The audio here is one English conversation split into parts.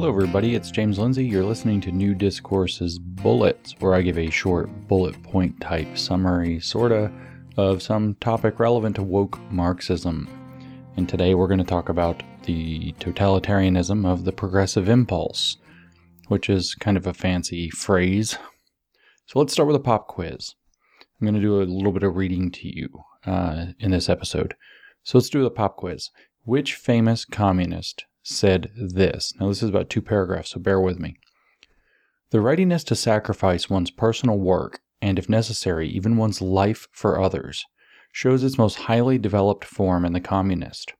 Hello, everybody. It's James Lindsay. You're listening to New Discourses Bullets, where I give a short bullet point type summary, sorta, of some topic relevant to woke Marxism. And today we're going to talk about the totalitarianism of the progressive impulse, which is kind of a fancy phrase. So let's start with a pop quiz. I'm going to do a little bit of reading to you uh, in this episode. So let's do the pop quiz. Which famous communist said this? Now, this is about two paragraphs, so bear with me. The readiness to sacrifice one's personal work, and if necessary, even one's life for others, shows its most highly developed form in the communist.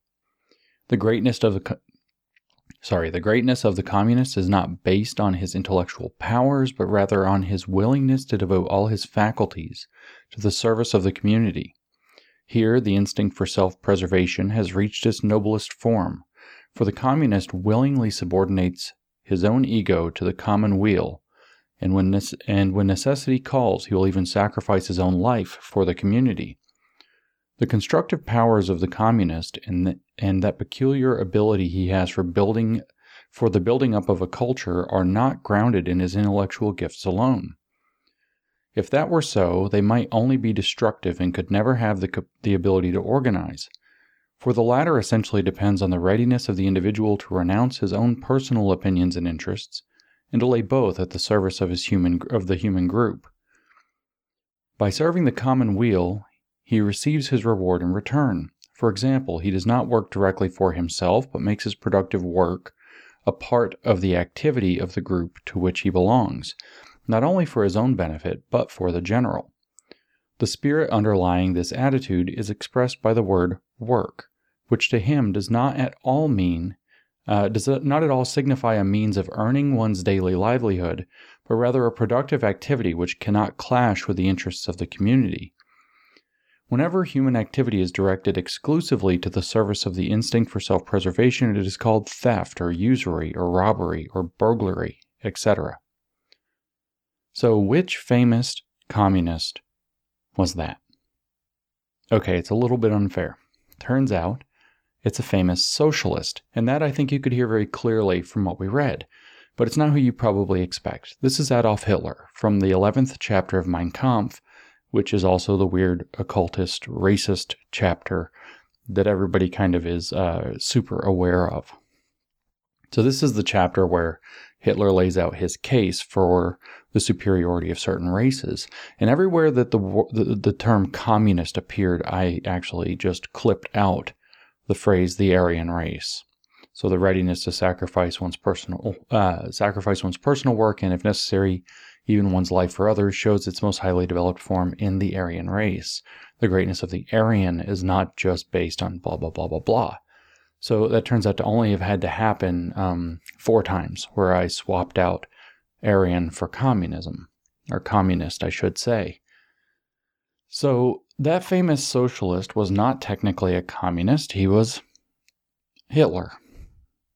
The greatness of the co- sorry, the greatness of the communist is not based on his intellectual powers, but rather on his willingness to devote all his faculties to the service of the community. Here, the instinct for self preservation has reached its noblest form, for the communist willingly subordinates his own ego to the common weal, and when, ne- and when necessity calls, he will even sacrifice his own life for the community. The constructive powers of the communist and, the, and that peculiar ability he has for building for the building up of a culture are not grounded in his intellectual gifts alone. If that were so, they might only be destructive and could never have the, the ability to organize. For the latter essentially depends on the readiness of the individual to renounce his own personal opinions and interests, and to lay both at the service of, his human, of the human group. By serving the common weal, he receives his reward in return. For example, he does not work directly for himself, but makes his productive work a part of the activity of the group to which he belongs, not only for his own benefit, but for the general. The spirit underlying this attitude is expressed by the word work, which to him does not at all mean, uh, does not at all signify a means of earning one's daily livelihood, but rather a productive activity which cannot clash with the interests of the community. Whenever human activity is directed exclusively to the service of the instinct for self preservation, it is called theft or usury or robbery or burglary, etc. So, which famous communist was that? Okay, it's a little bit unfair. Turns out it's a famous socialist, and that I think you could hear very clearly from what we read. But it's not who you probably expect. This is Adolf Hitler from the 11th chapter of Mein Kampf, which is also the weird occultist, racist chapter that everybody kind of is uh, super aware of. So, this is the chapter where Hitler lays out his case for the superiority of certain races. And everywhere that the, the, the term communist appeared, I actually just clipped out the phrase the Aryan race. So the readiness to sacrifice one's personal uh, sacrifice one's personal work and, if necessary, even one's life for others shows its most highly developed form in the Aryan race. The greatness of the Aryan is not just based on blah blah blah blah blah. So that turns out to only have had to happen um, four times, where I swapped out Aryan for communism, or communist, I should say. So that famous socialist was not technically a communist, he was Hitler.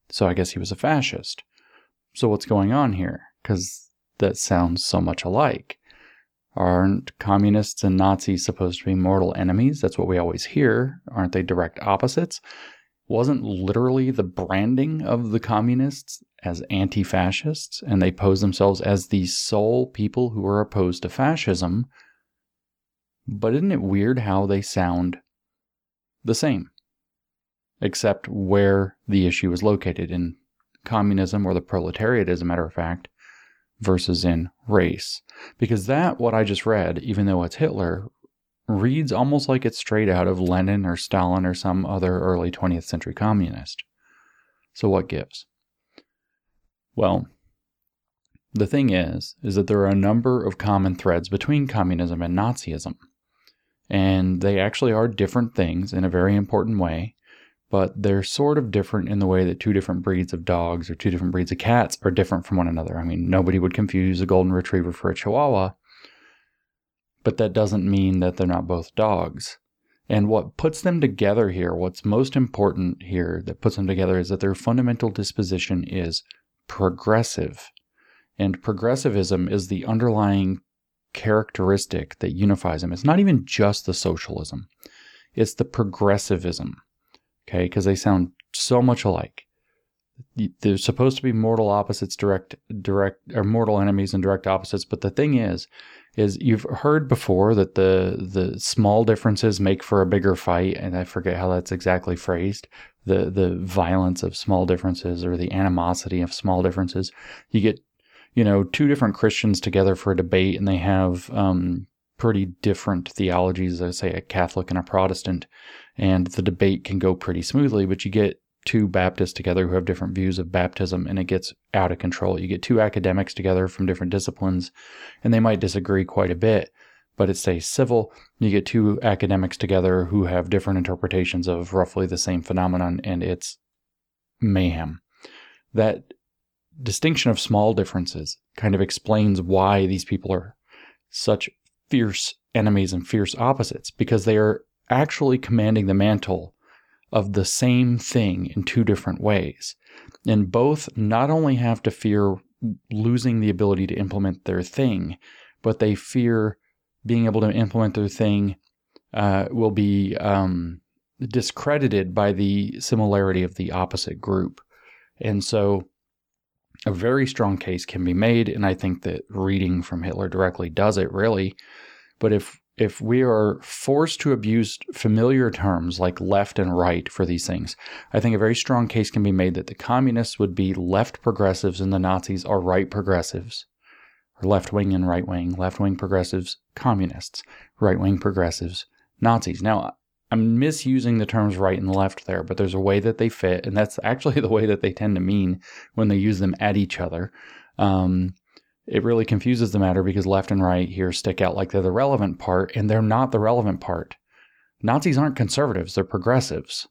So I guess he was a fascist. So what's going on here? Because that sounds so much alike. Aren't communists and Nazis supposed to be mortal enemies? That's what we always hear. Aren't they direct opposites? Wasn't literally the branding of the communists as anti fascists, and they pose themselves as the sole people who are opposed to fascism but isn't it weird how they sound the same? Except where the issue is located in communism or the proletariat, as a matter of fact, versus in race. Because that, what I just read, even though it's Hitler, reads almost like it's straight out of Lenin or Stalin or some other early 20th century communist. So what gives? Well, the thing is, is that there are a number of common threads between communism and Nazism. And they actually are different things in a very important way, but they're sort of different in the way that two different breeds of dogs or two different breeds of cats are different from one another. I mean, nobody would confuse a golden retriever for a chihuahua, but that doesn't mean that they're not both dogs. And what puts them together here, what's most important here that puts them together is that their fundamental disposition is progressive. And progressivism is the underlying characteristic that unifies them. It's not even just the socialism, it's the progressivism, okay, because they sound so much alike. They're supposed to be mortal opposites, direct, direct, or mortal enemies and direct opposites. But the thing is, is you've heard before that the the small differences make for a bigger fight, and I forget how that's exactly phrased. The the violence of small differences or the animosity of small differences. You get, you know, two different Christians together for a debate, and they have um, pretty different theologies. I say a Catholic and a Protestant, and the debate can go pretty smoothly. But you get two Baptists together who have different views of baptism and it gets out of control. You get two academics together from different disciplines and they might disagree quite a bit, but it stays civil. You get two academics together who have different interpretations of roughly the same phenomenon and it's mayhem. That distinction of small differences kind of explains why these people are such fierce enemies and fierce opposites because they are actually commanding the mantle of the same thing in two different ways. And both not only have to fear losing the ability to implement their thing, but they fear being able to implement their thing uh, will be um, discredited by the similarity of the opposite group. And so a very strong case can be made, and I think that reading from Hitler directly does it really. But if if we are forced to abuse familiar terms like left and right for these things, I think a very strong case can be made that the communists would be left progressives and the Nazis are right progressives, or left wing and right wing, left wing progressives, communists, right wing progressives, Nazis. Now, I'm misusing the terms right and left there, but there's a way that they fit, and that's actually the way that they tend to mean when they use them at each other. Um, it really confuses the matter because left and right here stick out like they're the relevant part, and they're not the relevant part. Nazis aren't conservatives, they're progressives,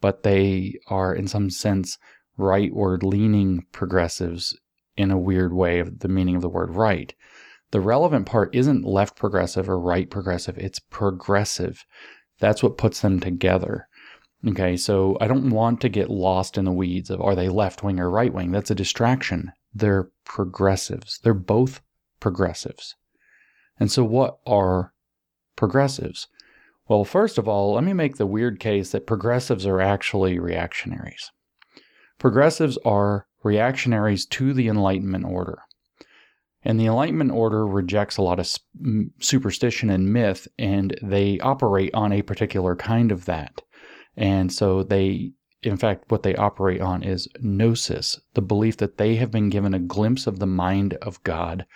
but they are, in some sense, rightward leaning progressives in a weird way of the meaning of the word right. The relevant part isn't left progressive or right progressive, it's progressive. That's what puts them together. Okay, so I don't want to get lost in the weeds of are they left wing or right wing? That's a distraction they're progressives. They're both progressives. And so, what are progressives? Well, first of all, let me make the weird case that progressives are actually reactionaries. Progressives are reactionaries to the Enlightenment order. And the Enlightenment order rejects a lot of superstition and myth, and they operate on a particular kind of that. And so they in fact, what they operate on is gnosis, the belief that they have been given a glimpse of the mind of God,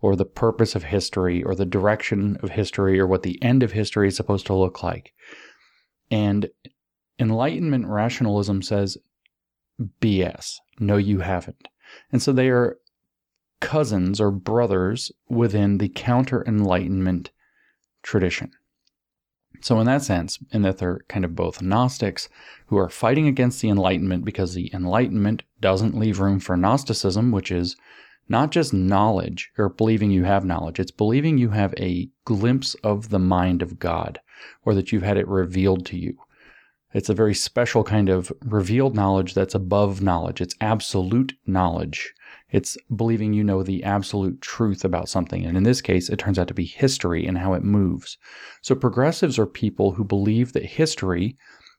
or the purpose of history, or the direction of history, or what the end of history is supposed to look like. And Enlightenment rationalism says, BS. No, you haven't. And so they are cousins or brothers within the counter Enlightenment tradition. So, in that sense, in that they're kind of both Gnostics who are fighting against the Enlightenment because the Enlightenment doesn't leave room for Gnosticism, which is not just knowledge or believing you have knowledge, it's believing you have a glimpse of the mind of God or that you've had it revealed to you. It's a very special kind of revealed knowledge that's above knowledge. It's absolute knowledge. It's believing you know the absolute truth about something. And in this case, it turns out to be history and how it moves. So progressives are people who believe that history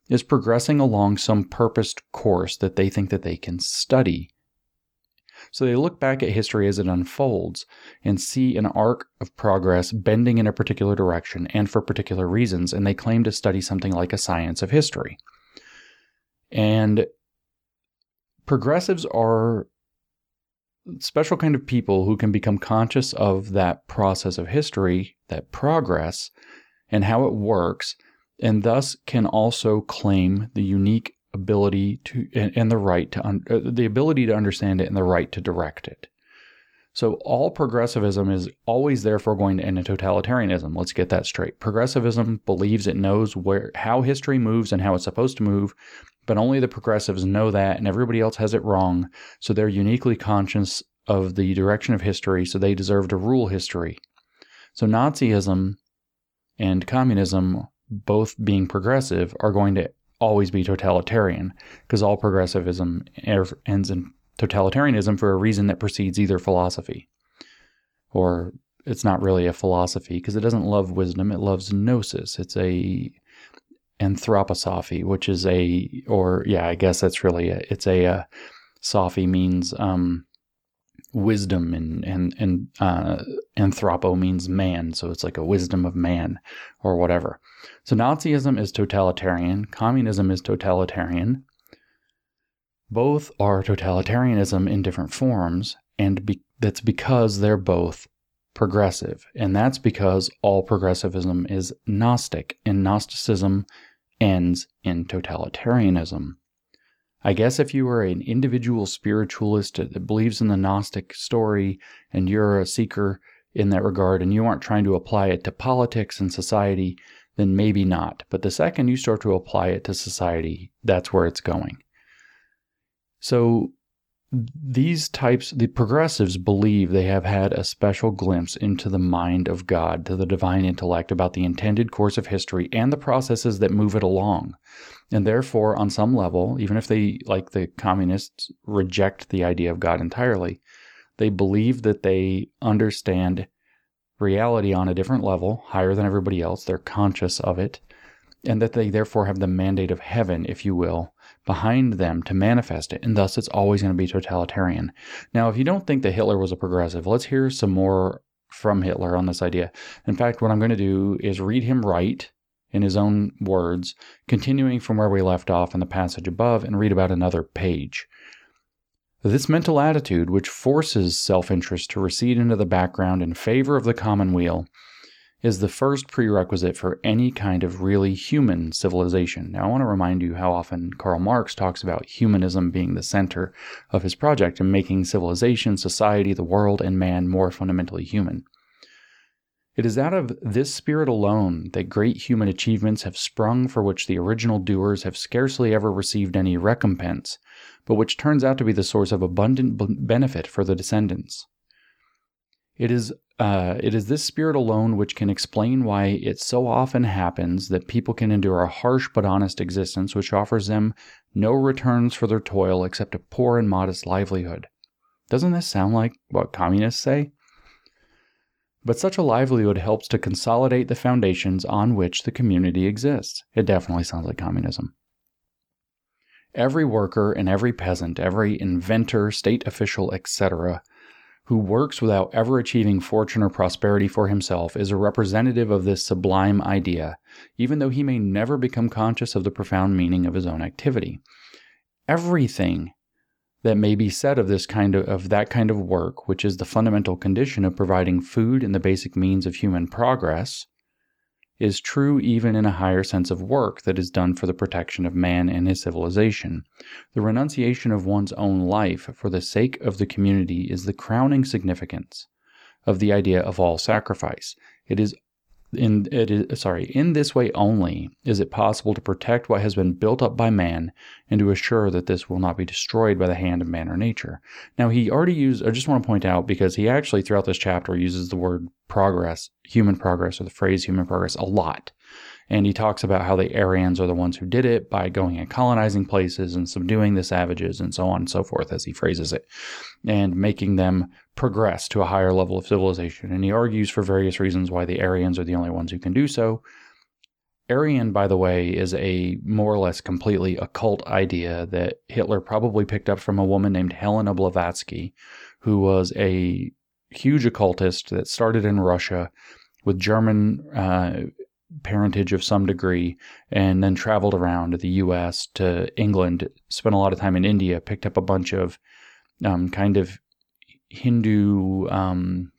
is progressing along some purposed course that they think that they can study. So they look back at history as it unfolds and see an arc of progress bending in a particular direction and for particular reasons, and they claim to study something like a science of history. And progressives are special kind of people who can become conscious of that process of history, that progress, and how it works, and thus can also claim the unique ability to and, and the right to un, uh, the ability to understand it and the right to direct it. So all progressivism is always therefore going to end in totalitarianism. Let's get that straight. Progressivism believes it knows where how history moves and how it's supposed to move, but only the progressives know that and everybody else has it wrong. So they're uniquely conscious of the direction of history, so they deserve to rule history. So Nazism and communism, both being progressive, are going to always be totalitarian because all progressivism er, ends in totalitarianism for a reason that precedes either philosophy. Or it's not really a philosophy because it doesn't love wisdom, it loves gnosis. It's a anthroposophy, which is a, or yeah, I guess that's really it's a, a Sophy means um, wisdom, and and and uh, anthropo means man, so it's like a wisdom of man or whatever. So Nazism is totalitarian, communism is totalitarian. Both are totalitarianism in different forms, and be- that's because they're both progressive. And that's because all progressivism is Gnostic, and Gnosticism ends in totalitarianism. I guess if you are an individual spiritualist that believes in the Gnostic story and you're a seeker in that regard and you aren't trying to apply it to politics and society, then maybe not. But the second you start to apply it to society, that's where it's going. So these types, the progressives believe they have had a special glimpse into the mind of God, to the divine intellect about the intended course of history and the processes that move it along. And therefore, on some level, even if they, like the communists, reject the idea of God entirely, they believe that they understand reality on a different level, higher than everybody else. They're conscious of it. And that they therefore have the mandate of heaven, if you will, behind them to manifest it, and thus it's always going to be totalitarian. Now, if you don't think that Hitler was a progressive, let's hear some more from Hitler on this idea. In fact, what I'm going to do is read him write in his own words, continuing from where we left off in the passage above, and read about another page. This mental attitude, which forces self interest to recede into the background in favor of the common weal, is the first prerequisite for any kind of really human civilization. Now, I want to remind you how often Karl Marx talks about humanism being the center of his project and making civilization, society, the world, and man more fundamentally human. It is out of this spirit alone that great human achievements have sprung for which the original doers have scarcely ever received any recompense, but which turns out to be the source of abundant benefit for the descendants. It is uh, it is this spirit alone which can explain why it so often happens that people can endure a harsh but honest existence which offers them no returns for their toil except a poor and modest livelihood. Doesn't this sound like what communists say? But such a livelihood helps to consolidate the foundations on which the community exists. It definitely sounds like communism. Every worker and every peasant, every inventor, state official, etc., who works without ever achieving fortune or prosperity for himself is a representative of this sublime idea, even though he may never become conscious of the profound meaning of his own activity. Everything that may be said of this kind of, of that kind of work, which is the fundamental condition of providing food and the basic means of human progress, is true even in a higher sense of work that is done for the protection of man and his civilization. The renunciation of one's own life for the sake of the community is the crowning significance of the idea of all sacrifice. It is in it is sorry in this way only is it possible to protect what has been built up by man and to assure that this will not be destroyed by the hand of man or nature. Now he already used i just want to point out because he actually throughout this chapter uses the word progress human progress or the phrase human progress a lot and he talks about how the Aryans are the ones who did it by going and colonizing places and subduing the savages and so on and so forth, as he phrases it, and making them progress to a higher level of civilization. And he argues for various reasons why the Aryans are the only ones who can do so. Aryan, by the way, is a more or less completely occult idea that Hitler probably picked up from a woman named Helena Blavatsky, who was a huge occultist that started in Russia with German uh, parentage of some degree, and then traveled around the US, to England, spent a lot of time in India, picked up a bunch of um, kind of Hindu um,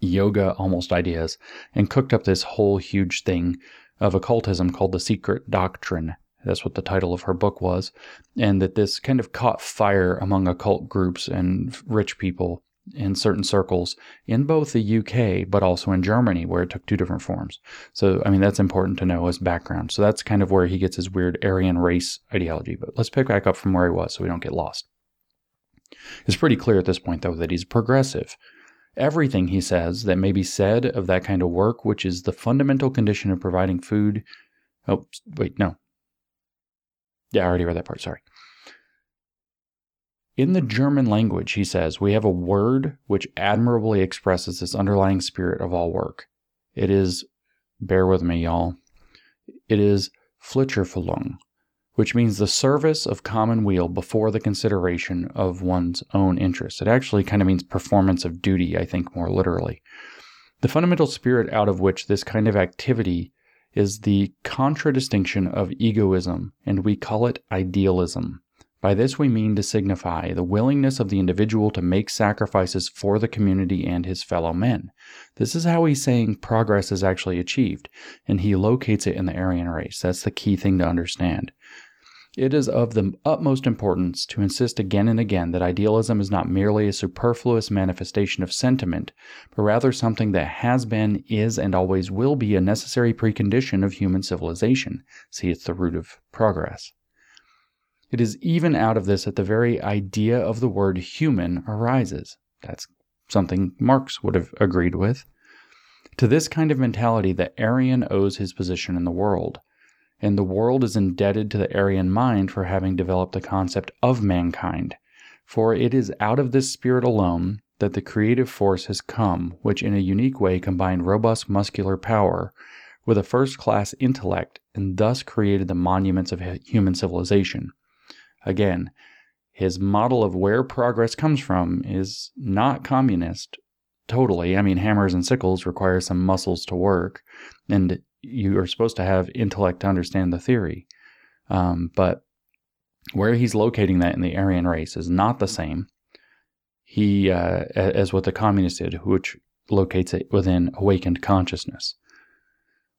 yoga almost ideas, and cooked up this whole huge thing of occultism called the Secret Doctrine. That's what the title of her book was. And that this kind of caught fire among occult groups and rich people in certain circles in both the UK but also in Germany, where it took two different forms. So, I mean, that's important to know as background. So, that's kind of where he gets his weird Aryan race ideology. But let's pick back up from where he was so we don't get lost. It's pretty clear at this point, though, that he's progressive. Everything he says that may be said of that kind of work, which is the fundamental condition of providing food. Oh, wait, no. Yeah, I already read that part. Sorry. In the mm-hmm. German language, he says, we have a word which admirably expresses this underlying spirit of all work. It is, bear with me, y'all, it is Pflichterfüllung, which means the service of common weal before the consideration of one's own interests. It actually kind of means performance of duty, I think, more literally. The fundamental spirit out of which this kind of activity is the contradistinction of egoism, and we call it idealism. By this we mean to signify the willingness of the individual to make sacrifices for the community and his fellow men. This is how he's saying progress is actually achieved, and he locates it in the Aryan race. That's the key thing to understand. It is of the utmost importance to insist again and again that idealism is not merely a superfluous manifestation of sentiment, but rather something that has been, is, and always will be a necessary precondition of human civilization. See, it's the root of progress. It is even out of this that the very idea of the word human arises. That's something Marx would have agreed with. To this kind of mentality, the Aryan owes his position in the world and the world is indebted to the Aryan mind for having developed the concept of mankind. For it is out of this spirit alone that the creative force has come, which in a unique way combined robust muscular power with a first class intellect and thus created the monuments of human civilization. Again, his model of where progress comes from is not communist totally. I mean, hammers and sickles require some muscles to work, and you are supposed to have intellect to understand the theory. Um, but where he's locating that in the Aryan race is not the same. He uh, as what the communists did, which locates it within awakened consciousness.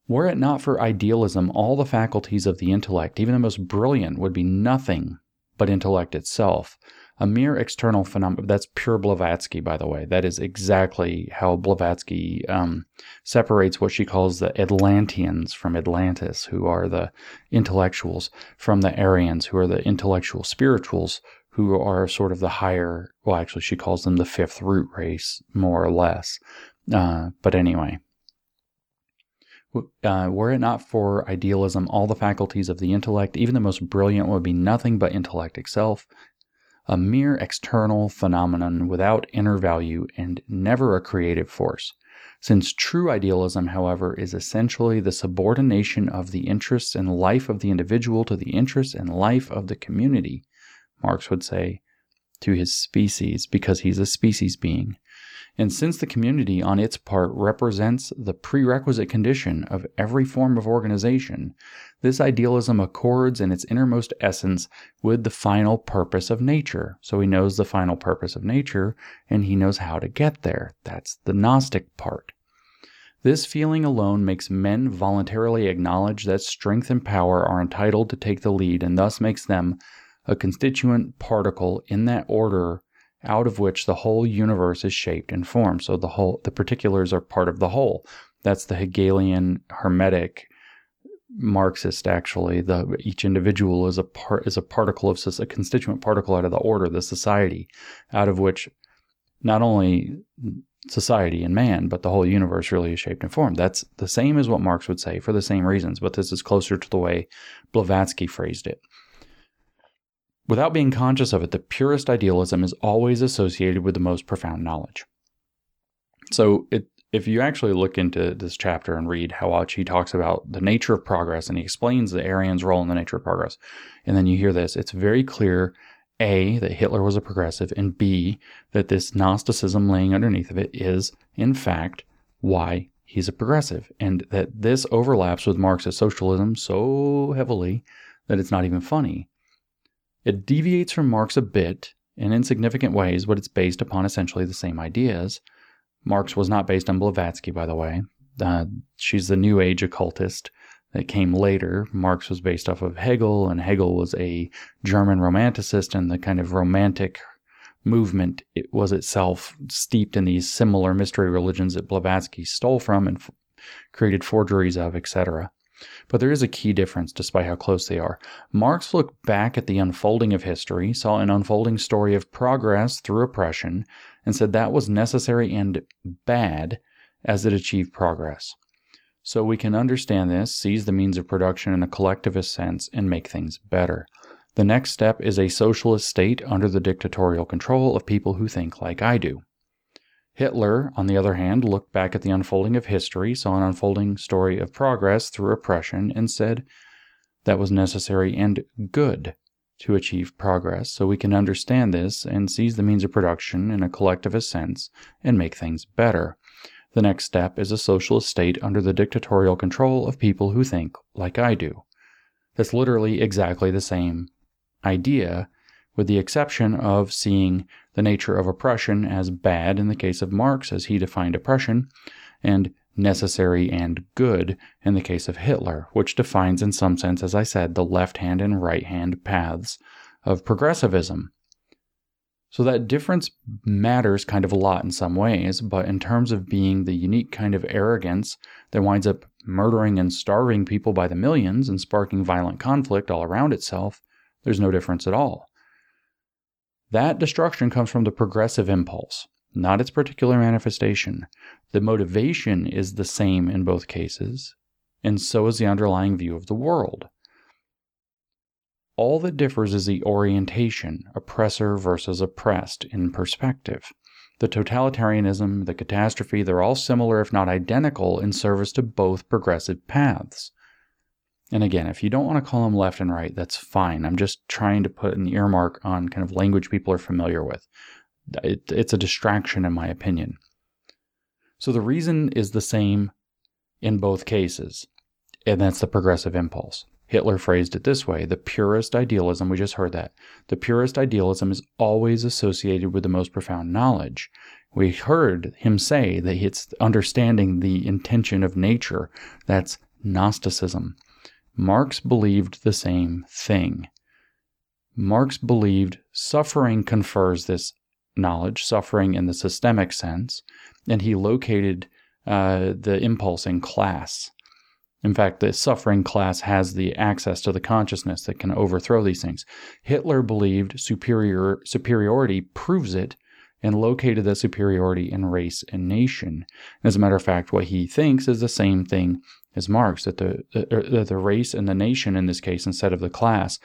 Were it not for idealism, all the faculties of the intellect, even the most brilliant, would be nothing but intellect itself, a mere external phenomenon. That's pure Blavatsky, by the way. That is exactly how Blavatsky um, separates what she calls the Atlanteans from Atlantis, who are the intellectuals, from the Aryans, who are the intellectual spirituals, who are sort of the higher, well, actually, she calls them the fifth root race, more or less. Uh, but anyway. Uh, were it not for idealism, all the faculties of the intellect, even the most brilliant, would be nothing but intellect itself, a mere external phenomenon without inner value and never a creative force. Since true idealism, however, is essentially the subordination of the interests and life of the individual to the interests and life of the community, Marx would say, to his species, because he's a species being. And since the community, on its part, represents the prerequisite condition of every form of organization, this idealism accords in its innermost essence with the final purpose of nature. So he knows the final purpose of nature and he knows how to get there. That's the Gnostic part. This feeling alone makes men voluntarily acknowledge that strength and power are entitled to take the lead and thus makes them a constituent particle in that order out of which the whole universe is shaped and formed. So the whole, the particulars are part of the whole. That's the Hegelian hermetic Marxist. Actually, the each individual is a part is a particle of a constituent particle out of the order, the society, out of which not only society and man, but the whole universe really is shaped and formed. That's the same as what Marx would say for the same reasons, but this is closer to the way Blavatsky phrased it. Without being conscious of it, the purest idealism is always associated with the most profound knowledge. So, it, if you actually look into this chapter and read how he talks about the nature of progress and he explains the Aryan's role in the nature of progress, and then you hear this, it's very clear A, that Hitler was a progressive, and B, that this Gnosticism laying underneath of it is, in fact, why he's a progressive, and that this overlaps with Marxist socialism so heavily that it's not even funny. It deviates from Marx a bit in insignificant ways, but it's based upon essentially the same ideas. Marx was not based on Blavatsky, by the way. Uh, she's the New Age occultist that came later. Marx was based off of Hegel, and Hegel was a German romanticist, and the kind of romantic movement it was itself steeped in these similar mystery religions that Blavatsky stole from and f- created forgeries of, etc. But there is a key difference despite how close they are. Marx looked back at the unfolding of history, saw an unfolding story of progress through oppression, and said that was necessary and bad as it achieved progress. So we can understand this, seize the means of production in a collectivist sense, and make things better. The next step is a socialist state under the dictatorial control of people who think like I do. Hitler, on the other hand, looked back at the unfolding of history, saw an unfolding story of progress through oppression, and said, that was necessary and good to achieve progress so we can understand this and seize the means of production in a collectivist sense and make things better. The next step is a socialist state under the dictatorial control of people who think like I do. That's literally exactly the same idea, with the exception of seeing the nature of oppression as bad in the case of Marx, as he defined oppression, and necessary and good in the case of Hitler, which defines, in some sense, as I said, the left hand and right hand paths of progressivism. So that difference matters kind of a lot in some ways, but in terms of being the unique kind of arrogance that winds up murdering and starving people by the millions and sparking violent conflict all around itself, there's no difference at all. That destruction comes from the progressive impulse, not its particular manifestation. The motivation is the same in both cases, and so is the underlying view of the world. All that differs is the orientation, oppressor versus oppressed, in perspective. The totalitarianism, the catastrophe, they're all similar, if not identical, in service to both progressive paths. And again, if you don't want to call them left and right, that's fine. I'm just trying to put an earmark on kind of language people are familiar with. It, it's a distraction, in my opinion. So the reason is the same in both cases, and that's the progressive impulse. Hitler phrased it this way the purest idealism, we just heard that, the purest idealism is always associated with the most profound knowledge. We heard him say that it's understanding the intention of nature. That's Gnosticism. Marx believed the same thing. Marx believed suffering confers this knowledge, suffering in the systemic sense, and he located uh, the impulse in class. In fact, the suffering class has the access to the consciousness that can overthrow these things. Hitler believed superior superiority proves it and located the superiority in race and nation. As a matter of fact, what he thinks is the same thing as Marx that the, the, the race and the nation, in this case, instead of the class,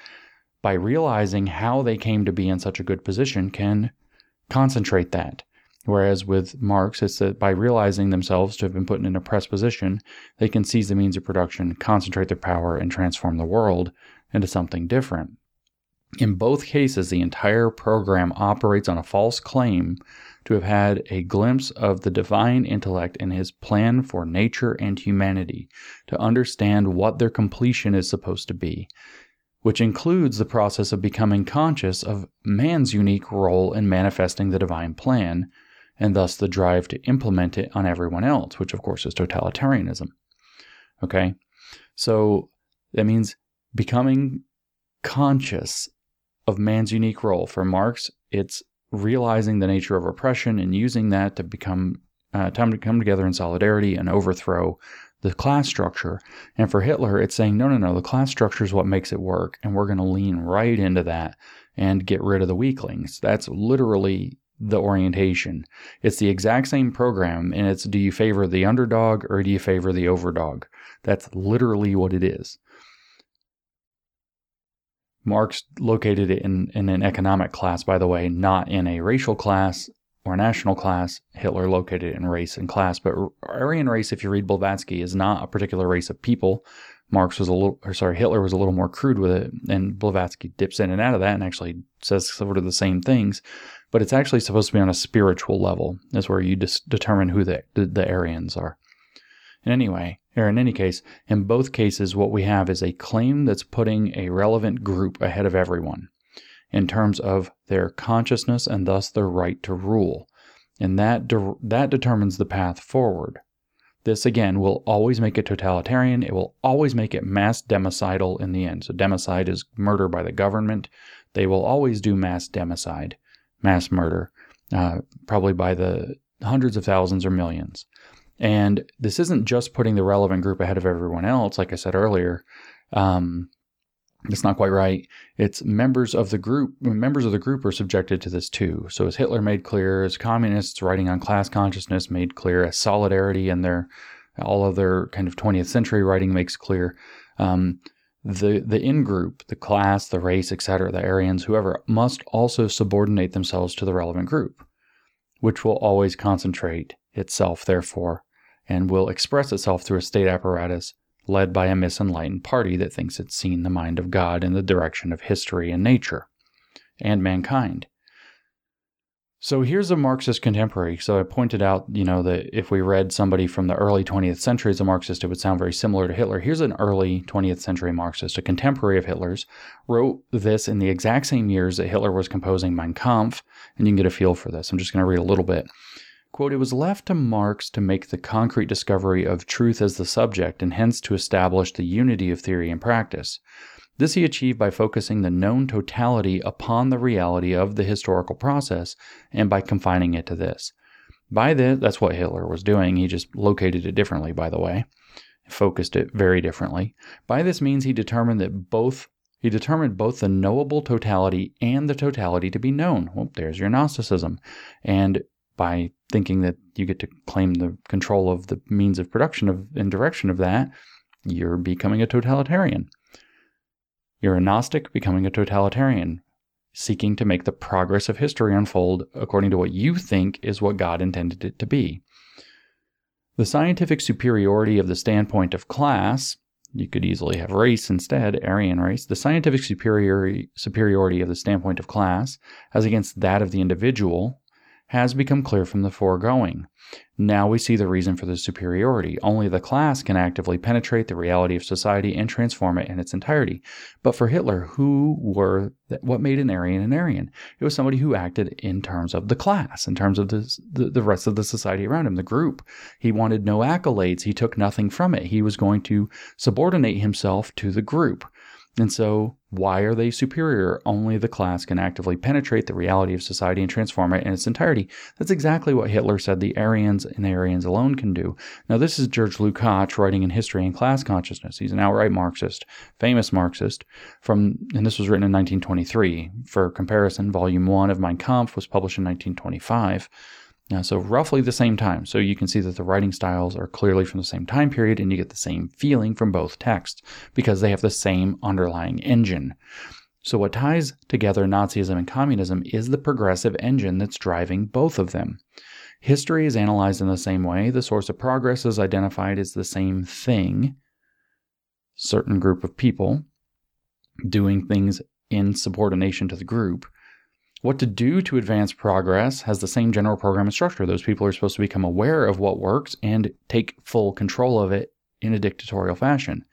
by realizing how they came to be in such a good position, can concentrate that. Whereas with Marx, it's that by realizing themselves to have been put in an oppressed position, they can seize the means of production, concentrate their power, and transform the world into something different. In both cases, the entire program operates on a false claim to have had a glimpse of the divine intellect in his plan for nature and humanity, to understand what their completion is supposed to be, which includes the process of becoming conscious of man's unique role in manifesting the divine plan, and thus the drive to implement it on everyone else, which of course is totalitarianism. Okay? So that means becoming conscious of man's unique role. For Marx, it's realizing the nature of oppression and using that to become uh, time to come together in solidarity and overthrow the class structure. And for Hitler, it's saying, no, no, no, the class structure is what makes it work. And we're going to lean right into that and get rid of the weaklings. That's literally the orientation. It's the exact same program, and it's do you favor the underdog or do you favor the overdog? That's literally what it is. Marx located it in, in an economic class, by the way, not in a racial class or national class. Hitler located it in race and class. But Aryan race, if you read Blavatsky, is not a particular race of people. Marx was a little, or sorry, Hitler was a little more crude with it, and Blavatsky dips in and out of that and actually says sort of the same things. But it's actually supposed to be on a spiritual level. That's where you just determine who the, the, the Aryans are. And anyway, or in any case, in both cases, what we have is a claim that's putting a relevant group ahead of everyone in terms of their consciousness and thus their right to rule. And that, de- that determines the path forward. This, again, will always make it totalitarian. It will always make it mass democidal in the end. So, democide is murder by the government. They will always do mass democide, mass murder, uh, probably by the hundreds of thousands or millions. And this isn't just putting the relevant group ahead of everyone else, like I said earlier. Um, that's not quite right. It's members of the group. Members of the group are subjected to this too. So, as Hitler made clear, as communists writing on class consciousness made clear, as solidarity and their all of their kind of 20th century writing makes clear, um, the the in group, the class, the race, etc., the Aryans, whoever, must also subordinate themselves to the relevant group, which will always concentrate itself, therefore, and will express itself through a state apparatus led by a misenlightened party that thinks it's seen the mind of God in the direction of history and nature and mankind. So here's a Marxist contemporary. So I pointed out, you know, that if we read somebody from the early 20th century as a Marxist, it would sound very similar to Hitler. Here's an early 20th century Marxist, a contemporary of Hitler's, wrote this in the exact same years that Hitler was composing Mein Kampf, and you can get a feel for this. I'm just going to read a little bit. Quote, it was left to Marx to make the concrete discovery of truth as the subject and hence to establish the unity of theory and practice. This he achieved by focusing the known totality upon the reality of the historical process and by confining it to this. By this, that's what Hitler was doing. He just located it differently, by the way, focused it very differently. By this means, he determined that both he determined both the knowable totality and the totality to be known. Well, there's your Gnosticism. And by thinking that you get to claim the control of the means of production of and direction of that, you're becoming a totalitarian. You're a Gnostic becoming a totalitarian, seeking to make the progress of history unfold according to what you think is what God intended it to be. The scientific superiority of the standpoint of class, you could easily have race instead, Aryan race, the scientific superiority, superiority of the standpoint of class as against that of the individual has become clear from the foregoing. Now we see the reason for the superiority. Only the class can actively penetrate the reality of society and transform it in its entirety. But for Hitler, who were what made an Aryan an Aryan? It was somebody who acted in terms of the class, in terms of the, the, the rest of the society around him, the group. He wanted no accolades. He took nothing from it. He was going to subordinate himself to the group. And so, why are they superior? Only the class can actively penetrate the reality of society and transform it in its entirety. That's exactly what Hitler said the Aryans and the Aryans alone can do. Now, this is George Lukács writing in History and Class Consciousness. He's an outright Marxist, famous Marxist, from, and this was written in 1923. For comparison, Volume 1 of Mein Kampf was published in 1925. Now, so roughly the same time. So you can see that the writing styles are clearly from the same time period, and you get the same feeling from both texts because they have the same underlying engine. So, what ties together Nazism and communism is the progressive engine that's driving both of them. History is analyzed in the same way, the source of progress is identified as the same thing, certain group of people doing things in subordination to the group. What to do to advance progress has the same general program and structure. Those people are supposed to become aware of what works and take full control of it in a dictatorial fashion.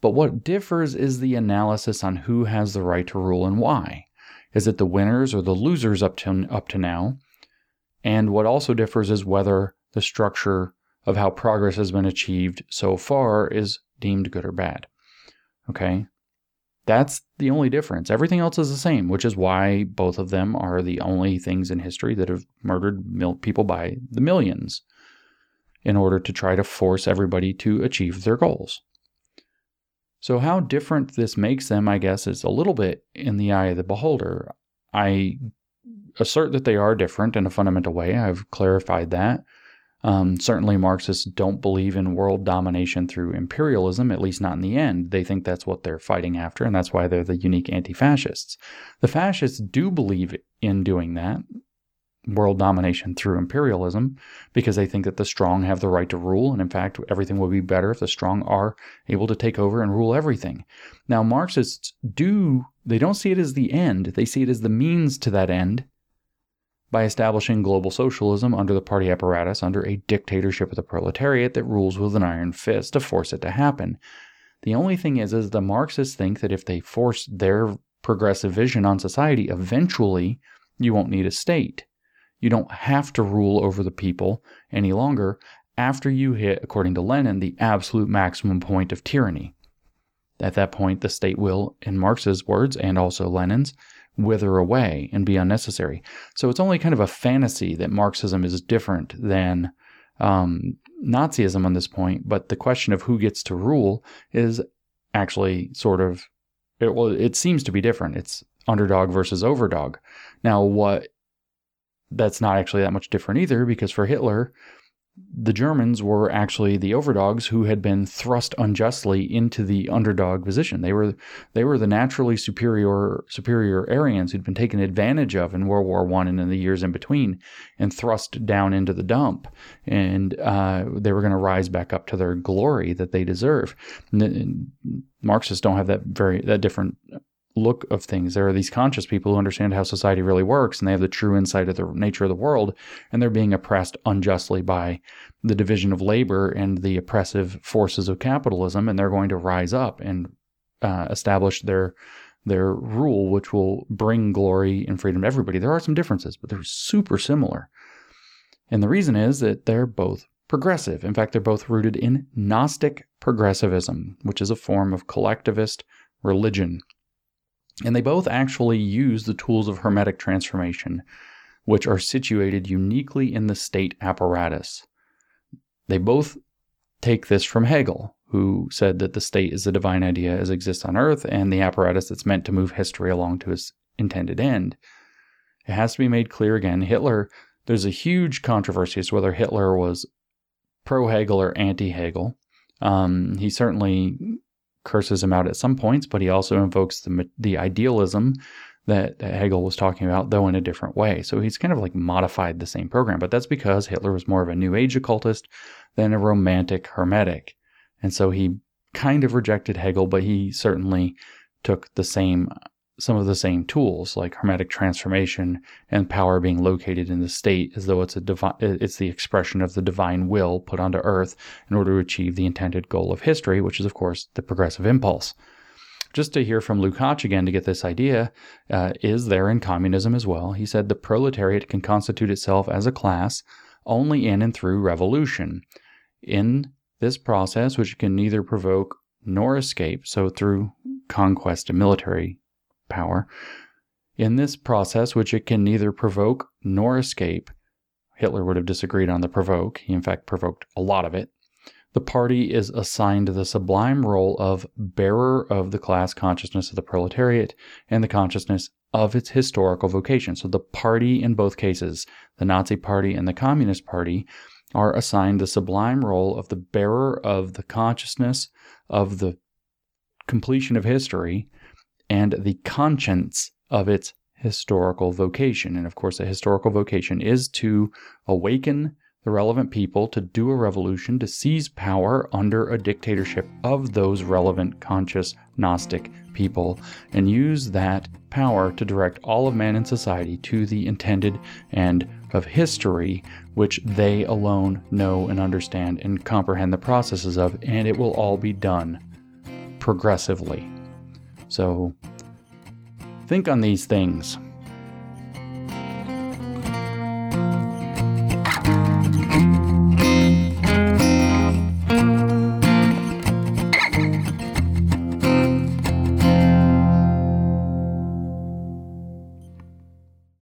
But what differs is the analysis on who has the right to rule and why. Is it the winners or the losers up to, up to now? And what also differs is whether the structure of how progress has been achieved so far is deemed good or bad. Okay, that's the only difference. Everything else is the same, which is why both of them are the only things in history that have murdered mil- people by the millions in order to try to force everybody to achieve their goals. So, how different this makes them, I guess, is a little bit in the eye of the beholder. I assert that they are different in a fundamental way. I've clarified that. Um, certainly, Marxists don't believe in world domination through imperialism, at least not in the end. They think that's what they're fighting after, and that's why they're the unique anti fascists. The fascists do believe in doing that, world domination through imperialism, because they think that the strong have the right to rule, and in fact, everything would be better if the strong are able to take over and rule everything. Now, Marxists do, they don't see it as the end, they see it as the means to that end by establishing global socialism under the party apparatus under a dictatorship of the proletariat that rules with an iron fist to force it to happen. The only thing is is the Marxists think that if they force their progressive vision on society, eventually you won't need a state. You don't have to rule over the people any longer after you hit, according to Lenin, the absolute maximum point of tyranny. At that point, the state will, in Marx's words and also Lenin's, wither away and be unnecessary. So it's only kind of a fantasy that Marxism is different than um, Nazism on this point, but the question of who gets to rule is actually sort of it, well, it seems to be different. It's underdog versus overdog. Now, what that's not actually that much different either, because for Hitler, the Germans were actually the overdogs who had been thrust unjustly into the underdog position. They were they were the naturally superior superior Aryans who'd been taken advantage of in World War One and in the years in between, and thrust down into the dump. And uh, they were going to rise back up to their glory that they deserve. And Marxists don't have that very that different look of things. There are these conscious people who understand how society really works and they have the true insight of the nature of the world, and they're being oppressed unjustly by the division of labor and the oppressive forces of capitalism, and they're going to rise up and uh, establish their their rule, which will bring glory and freedom to everybody. There are some differences, but they're super similar. And the reason is that they're both progressive. In fact, they're both rooted in Gnostic progressivism, which is a form of collectivist religion. And they both actually use the tools of Hermetic transformation, which are situated uniquely in the state apparatus. They both take this from Hegel, who said that the state is the divine idea as exists on earth and the apparatus that's meant to move history along to its intended end. It has to be made clear again Hitler, there's a huge controversy as to whether Hitler was pro Hegel or anti Hegel. Um, he certainly curses him out at some points, but he also invokes the the idealism that, Hegel was talking about, though in a different way. So he's kind of like modified the same program, but that's because Hitler was more of a New Age occultist than a romantic hermetic, and so he kind of rejected Hegel, but he certainly took the same some of the same tools like hermetic transformation and power being located in the state as though it's a divine it's the expression of the divine will put onto earth in order to achieve the intended goal of history which is of course the progressive impulse. Just to hear from Lukács again to get this idea uh, is there in communism as well? He said the proletariat can constitute itself as a class only in and through revolution. In this process which can neither provoke nor escape so through conquest and military power. In this process, which it can neither provoke nor escape, Hitler would have disagreed on the provoke. He, in fact, provoked a lot of it. The party is assigned the sublime role of bearer of the class consciousness of the proletariat and the consciousness of its historical vocation. So the party in both cases, the Nazi Party and the Communist Party, are assigned the sublime role of the bearer of the consciousness of the completion of history and the conscience of its historical vocation. And of course, a historical vocation is to awaken the relevant people to do a revolution, to seize power under a dictatorship of those relevant conscious Gnostic people, and use that power to direct all of man in society to the intended end of history, which they alone know and understand and comprehend the processes of, and it will all be done progressively. So think on these things.